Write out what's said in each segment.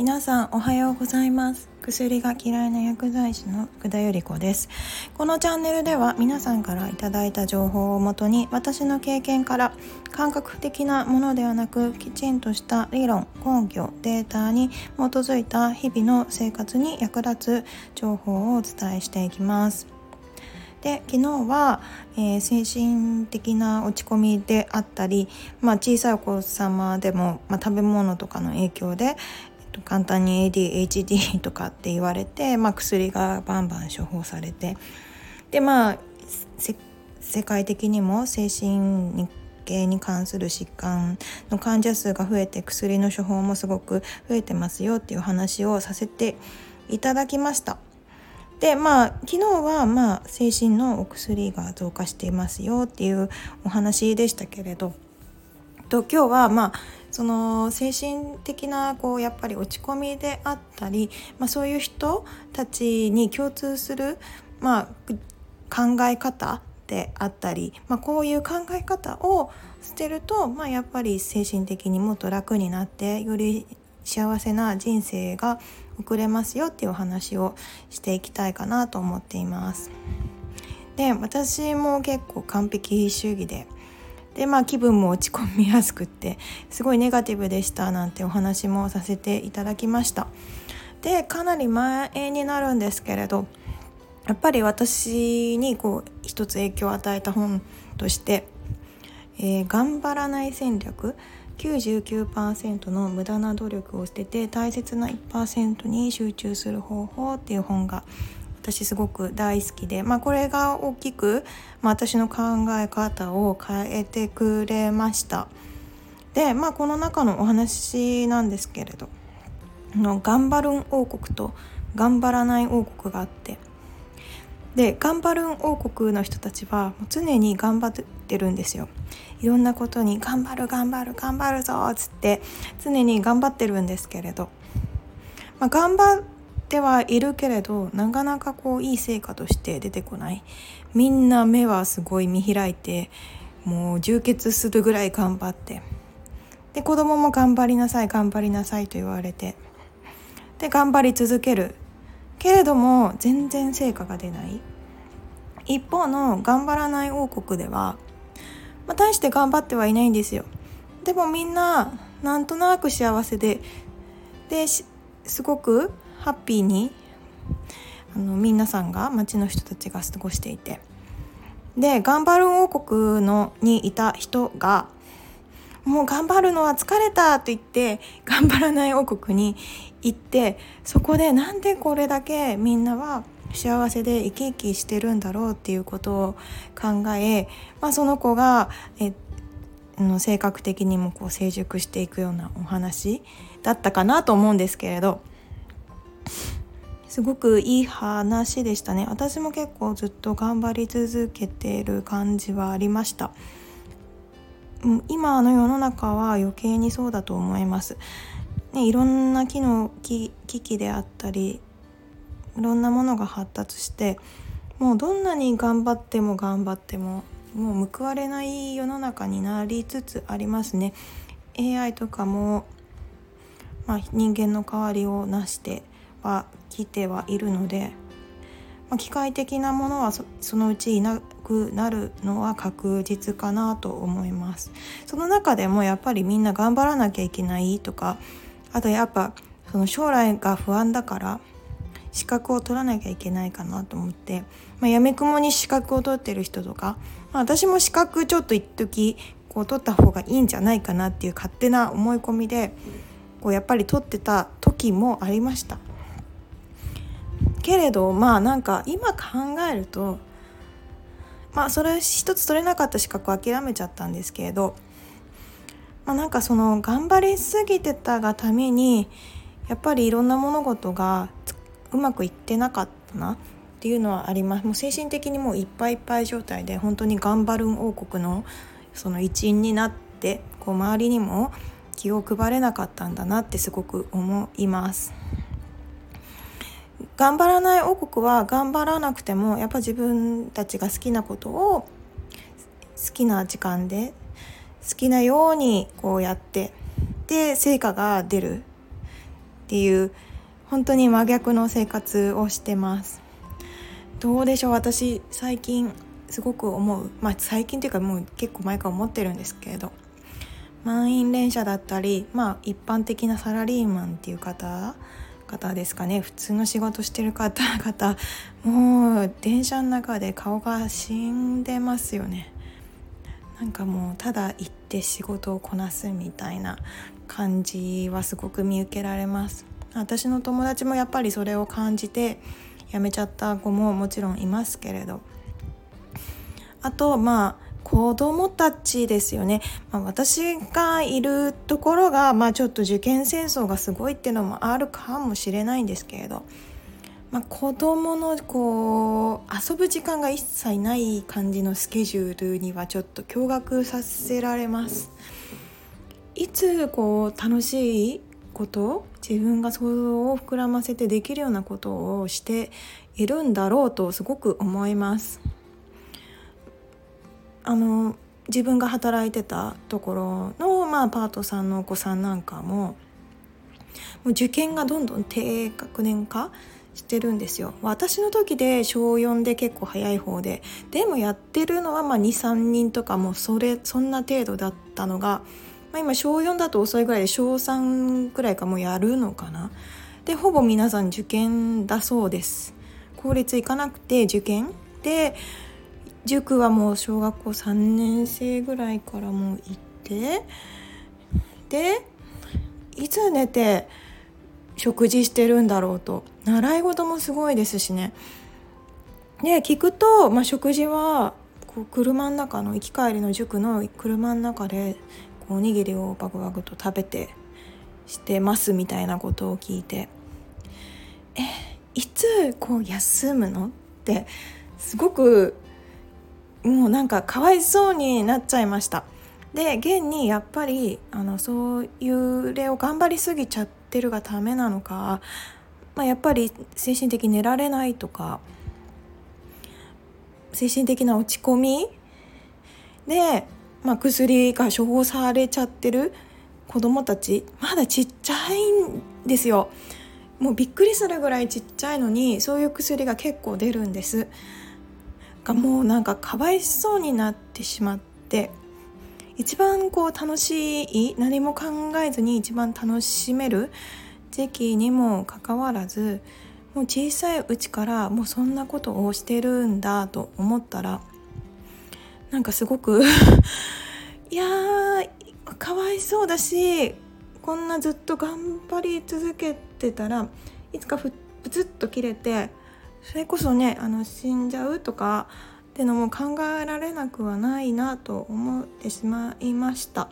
皆さんおはようございます。薬が嫌いな薬剤師の久田由里子です。このチャンネルでは皆さんからいただいた情報をもとに私の経験から感覚的なものではなくきちんとした理論根拠データに基づいた日々の生活に役立つ情報をお伝えしていきます。で昨日は、えー、精神的な落ち込みであったり、まあ、小さいお子様でも、まあ、食べ物とかの影響で、簡単に ADHD とかって言われて、まあ、薬がバンバン処方されてでまあ世界的にも精神系に関する疾患の患者数が増えて薬の処方もすごく増えてますよっていう話をさせていただきました。でまあ昨日はまあ精神のお薬が増加していますよっていうお話でしたけれどと今日はまあその精神的なこうやっぱり落ち込みであったり、まあ、そういう人たちに共通する、まあ、考え方であったり、まあ、こういう考え方を捨てると、まあ、やっぱり精神的にもっと楽になってより幸せな人生が送れますよっていうお話をしていきたいかなと思っています。で私も結構完璧主義ででまあ気分も落ち込みやすくってすごいネガティブでしたなんてお話もさせていただきました。でかなり前になるんですけれどやっぱり私にこう一つ影響を与えた本として「えー、頑張らない戦略」99%の無駄な努力を捨てて大切な1%に集中する方法っていう本が私すごく大好きで、まあ、これが大きく、まあ、私の考え方を変えてくれました。で、まあ、この中のお話なんですけれどの頑張るん王国と頑張らない王国があってで頑張るん王国の人たちは常に頑張ってるんですよ。いろんなことに頑張る頑張る頑張るぞっつって常に頑張ってるんですけれど、まあ、頑張ってはいるけれどなかなかこういい成果として出てこない。みんな目はすごい見開いてもう充血するぐらい頑張って。で子供も頑張りなさい頑張りなさいと言われて。で頑張り続ける。けれども全然成果が出ない。一方の頑張らない王国では、まあ、大して頑張ってはいないんですよ。でもみんななんとなく幸せでですごくハッピーにあの皆さんが町の人たちが過ごしていて。で頑張る王国のにいた人がもう頑張るのは疲れたと言って頑張らない王国に行ってそこでなんでこれだけみんなは幸せで生き生きしてるんだろうっていうことを考え、まあ、その子がえの性格的にもこう成熟していくようなお話だったかなと思うんですけれど。すごくいい話でしたね。私も結構ずっと頑張り続けてる感じはありました。今の世の中は余計にそうだと思います、ね、いろんな機能機器であったりいろんなものが発達してもうどんなに頑張っても頑張ってももう報われない世の中になりつつありますね。AI とかも、まあ、人間の代わりをなしては来てはいるので、まあ、機械的なものはそのうちいなくなるのは確実かなと思いますその中でもやっぱりみんな頑張らなきゃいけないとかあとやっぱその将来が不安だから資格を取らなきゃいけないかなと思って、まあ、やめくもに資格を取ってる人とか、まあ、私も資格ちょっと一時こう取った方がいいんじゃないかなっていう勝手な思い込みでこうやっぱり取ってた時もありました。けれどまあなんか今考えるとまあそれ一つ取れなかった資格を諦めちゃったんですけれど、まあ、なんかその頑張りすぎてたがためにやっぱりいろんな物事がうまくいってなかったなっていうのはありますもう精神的にもういっぱいいっぱい状態で本当に頑張る王国のその一員になってこう周りにも気を配れなかったんだなってすごく思います。頑張らない王国は頑張らなくてもやっぱ自分たちが好きなことを好きな時間で好きなようにこうやってで成果が出るっていう本当に真逆の生活をしてます。どうでしょう？私最近すごく思う。まあ最近というかもう結構前から思ってるんですけれど満員電車だったりまあ一般的なサラリーマンっていう方方ですかね。普通の仕事してる方 々もう電車の中で顔が死んでますよね。なんかもうただ行って仕事をこなすみたいな感じはすごく見受けられます。私の友達もやっぱりそれを感じて辞めちゃった子ももちろんいますけれど。あとまあ子供たちですよね、まあ、私がいるところが、まあ、ちょっと受験戦争がすごいっていうのもあるかもしれないんですけれど、まあ、子供のこう遊ぶ時間が一切ない感じのスケジュールにはちょっと驚愕させられます。いつこう楽しいこと自分が想像を膨らませてできるようなことをしているんだろうとすごく思います。あの自分が働いてたところの、まあ、パートさんのお子さんなんかももう受験がどんどん低学年化してるんですよ。私の時で小4で結構早い方ででもやってるのは23人とかもそれそんな程度だったのが、まあ、今小4だと遅いぐらいで小3ぐらいかもうやるのかな。でほぼ皆さん受験だそうです。公立行かなくて受験。で塾はもう小学校3年生ぐらいからもう行ってでいつ寝て食事してるんだろうと習い事もすごいですしね。で聞くと、まあ、食事はこう車の中の行き帰りの塾の車の中でこうおにぎりをバクバクと食べてしてますみたいなことを聞いてえいつこう休むの？ってすごくもうなんかかわいそうになっちゃいました。で現にやっぱりあのそういう例を頑張りすぎちゃってるがためなのか、まあ、やっぱり精神的に寝られないとか精神的な落ち込みで、まあ、薬が処方されちゃってる子供たちまだちっちゃいんですよ。もうびっくりするぐらいちっちゃいのにそういう薬が結構出るんです。がもうなんかかわいそうになってしまって一番こう楽しい何も考えずに一番楽しめる時期にもかかわらずもう小さいうちからもうそんなことをしてるんだと思ったらなんかすごく いやーかわいそうだしこんなずっと頑張り続けてたらいつかふプツッと切れてそれこそねあの死んじゃうとかってのも考えられなくはないなと思ってしまいました。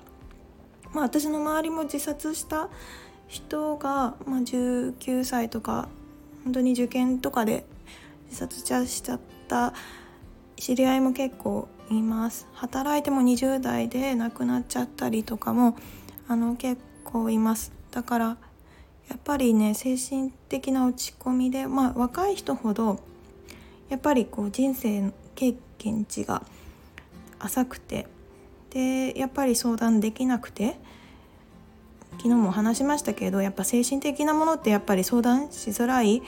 まあ、私の周りも自殺した人が、まあ、19歳とか本当に受験とかで自殺しちゃった知り合いも結構います働いても20代で亡くなっちゃったりとかもあの結構いますだからやっぱりね精神的な落ち込みでまあ若い人ほどやっぱりこう人生の経験値が浅くてでやっぱり相談できなくて昨日も話しましたけどやっぱ精神的なものってやっぱり相談しづらい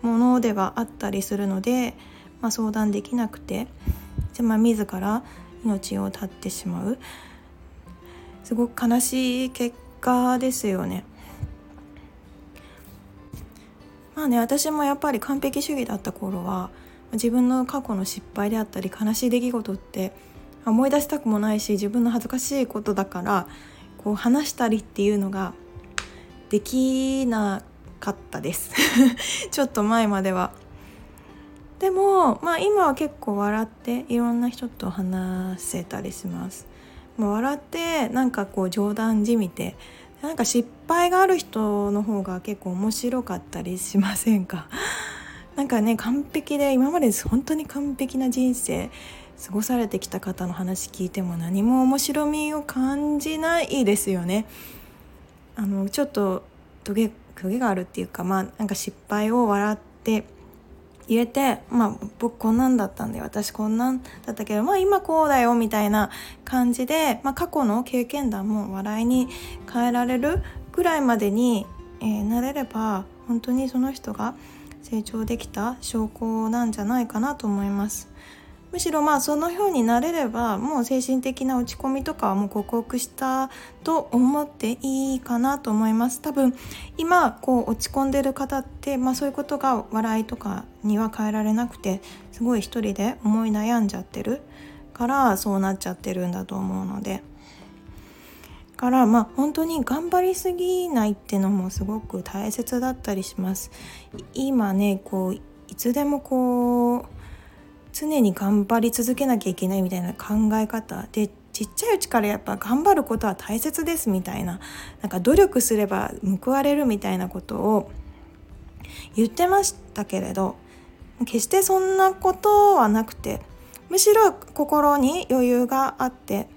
ものではあったりするので、まあ、相談できなくてじゃまあ自ら命を絶ってしまうすごく悲しい結果ですよね。まあね私もやっぱり完璧主義だった頃は自分の過去の失敗であったり悲しい出来事って思い出したくもないし自分の恥ずかしいことだからこう話したりっていうのができなかったです ちょっと前までは。でも、まあ、今は結構笑っていろんな人と話せたりします。まあ、笑ってなんかこう冗談じみてなんか失敗がある人の方が結構面白かったりしませんか？なんかね完璧で今まで本当に完璧な人生過ごされてきた方の話聞いても何も面白みを感じないですよね。あのちょっとトゲトゲがあるっていうかまあなんか失敗を笑って入れてまあ僕こんなんだったんで私こんなんだったけどまあ今こうだよみたいな感じで、まあ、過去の経験談も笑いに変えられるぐらいまでにえー、なれれば本当にその人が成長できた証拠なんじゃないかなと思います。むしろまあそのようになれればもう精神的な落ち込みとかはもう克服したと思っていいかなと思います多分今こう落ち込んでる方って、まあ、そういうことが笑いとかには変えられなくてすごい一人で思い悩んじゃってるからそうなっちゃってるんだと思うので。からまあ本当に頑張りすぎないってのもすごく大切だったりします今ねこういつでもこう常に頑張り続けなきゃいけないみたいな考え方でちっちゃいうちからやっぱ頑張ることは大切ですみたいななんか努力すれば報われるみたいなことを言ってましたけれど決してそんなことはなくてむしろ心に余裕があって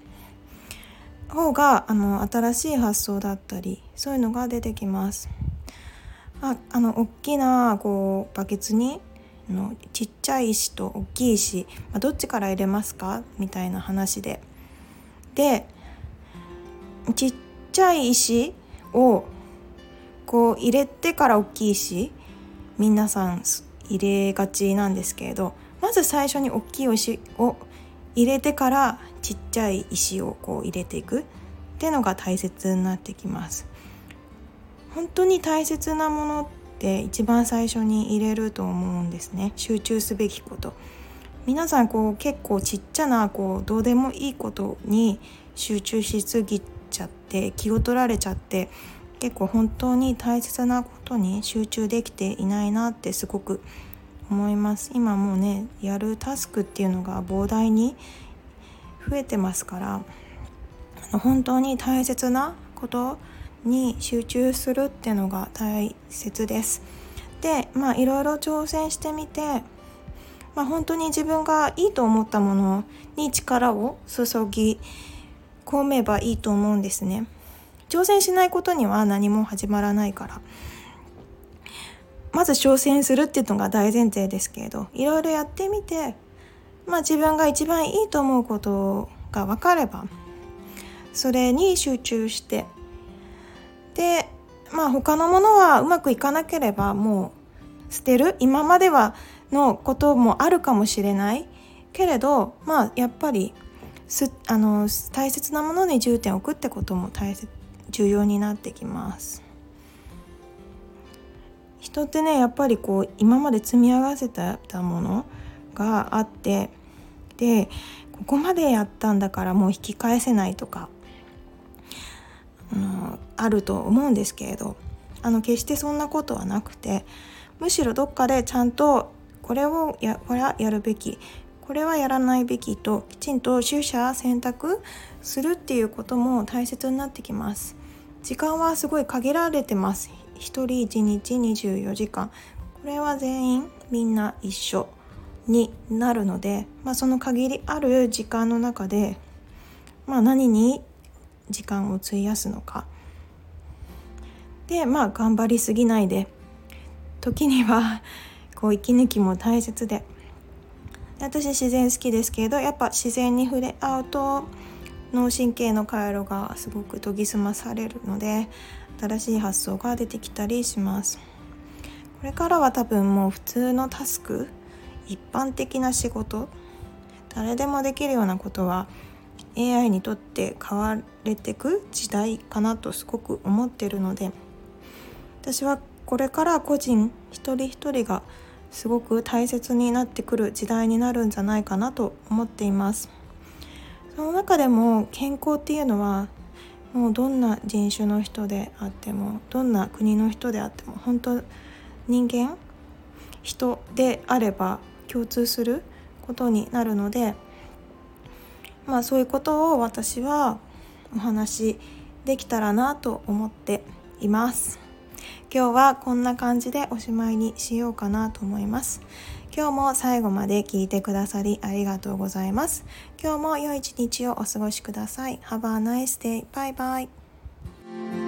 方があの新しい発想だったりそういうのが出てきます。ああの大きなこうバケツにのちっちゃい石と大きい石、まあ、どっちから入れますか？みたいな話で。でちっちゃい石をこう入れてから大きい石皆さん入れがちなんですけれどまず最初に大きい石を入れてからちっちゃい石をこう入れていく。っていうのが大切になってきます。本当に大切なものって一番最初に入れると思うんですね。集中すべきこと。皆さんこう結構ちっちゃなこうどうでもいいことに集中しすぎちゃって気を取られちゃって結構本当に大切なことに集中できていないなってすごく思います。今もうねやるタスクっていうのが膨大に増えてますから本当に大切なことに集中するっていうのが大切です。でまあいろいろ挑戦してみて、まあ、本当に自分がいいと思ったものに力を注ぎ込めばいいと思うんですね。挑戦しないことには何も始まらないからまず挑戦するっていうのが大前提ですけれどいろいろやってみてまあ自分が一番いいと思うことが分かればそれに集中してでまあ他のものはうまくいかなければもう捨てる今まではのこともあるかもしれないけれどまあやっぱりすあの大切なものに重点を置くってことも大切重要になってきます。人ってねやっぱりこう今まで積み上がせたものがあってでここまでやったんだからもう引き返せないとかあると思うんですけれどあの決してそんなことはなくてむしろどっかでちゃんとこれをやこれはやるべきこれはやらないべきときちんと取捨選択するっていうことも大切になってきます。時間はすごい限られてます。1人1日24時間。これは全員みんな一緒になるので、まあ、その限りある時間の中で、まあ、何に時間を費やすのか。でまあ頑張りすぎないで。時にはこう息抜きも大切で。私自然好きですけどやっぱ自然に触れ合うと脳神経の回路がすごく研ぎ澄まされるので新しい発想が出てきたりします。これからは多分もう普通のタスク一般的な仕事誰でもできるようなことは AI にとって変われてく時代かなとすごく思ってるので私はこれから個人一人一人がすごく大切になってくる時代になるんじゃないかなと思っています。その中でも健康っていうのはもうどんな人種の人であってもどんな国の人であっても本当人間人であれば共通することになるのでまあそういうことを私はお話できたらなと思っています。今日はこんな感じでおしまいにしようかなと思います今日も最後まで聞いてくださりありがとうございます今日も良い一日をお過ごしください Have a nice day. Bye bye.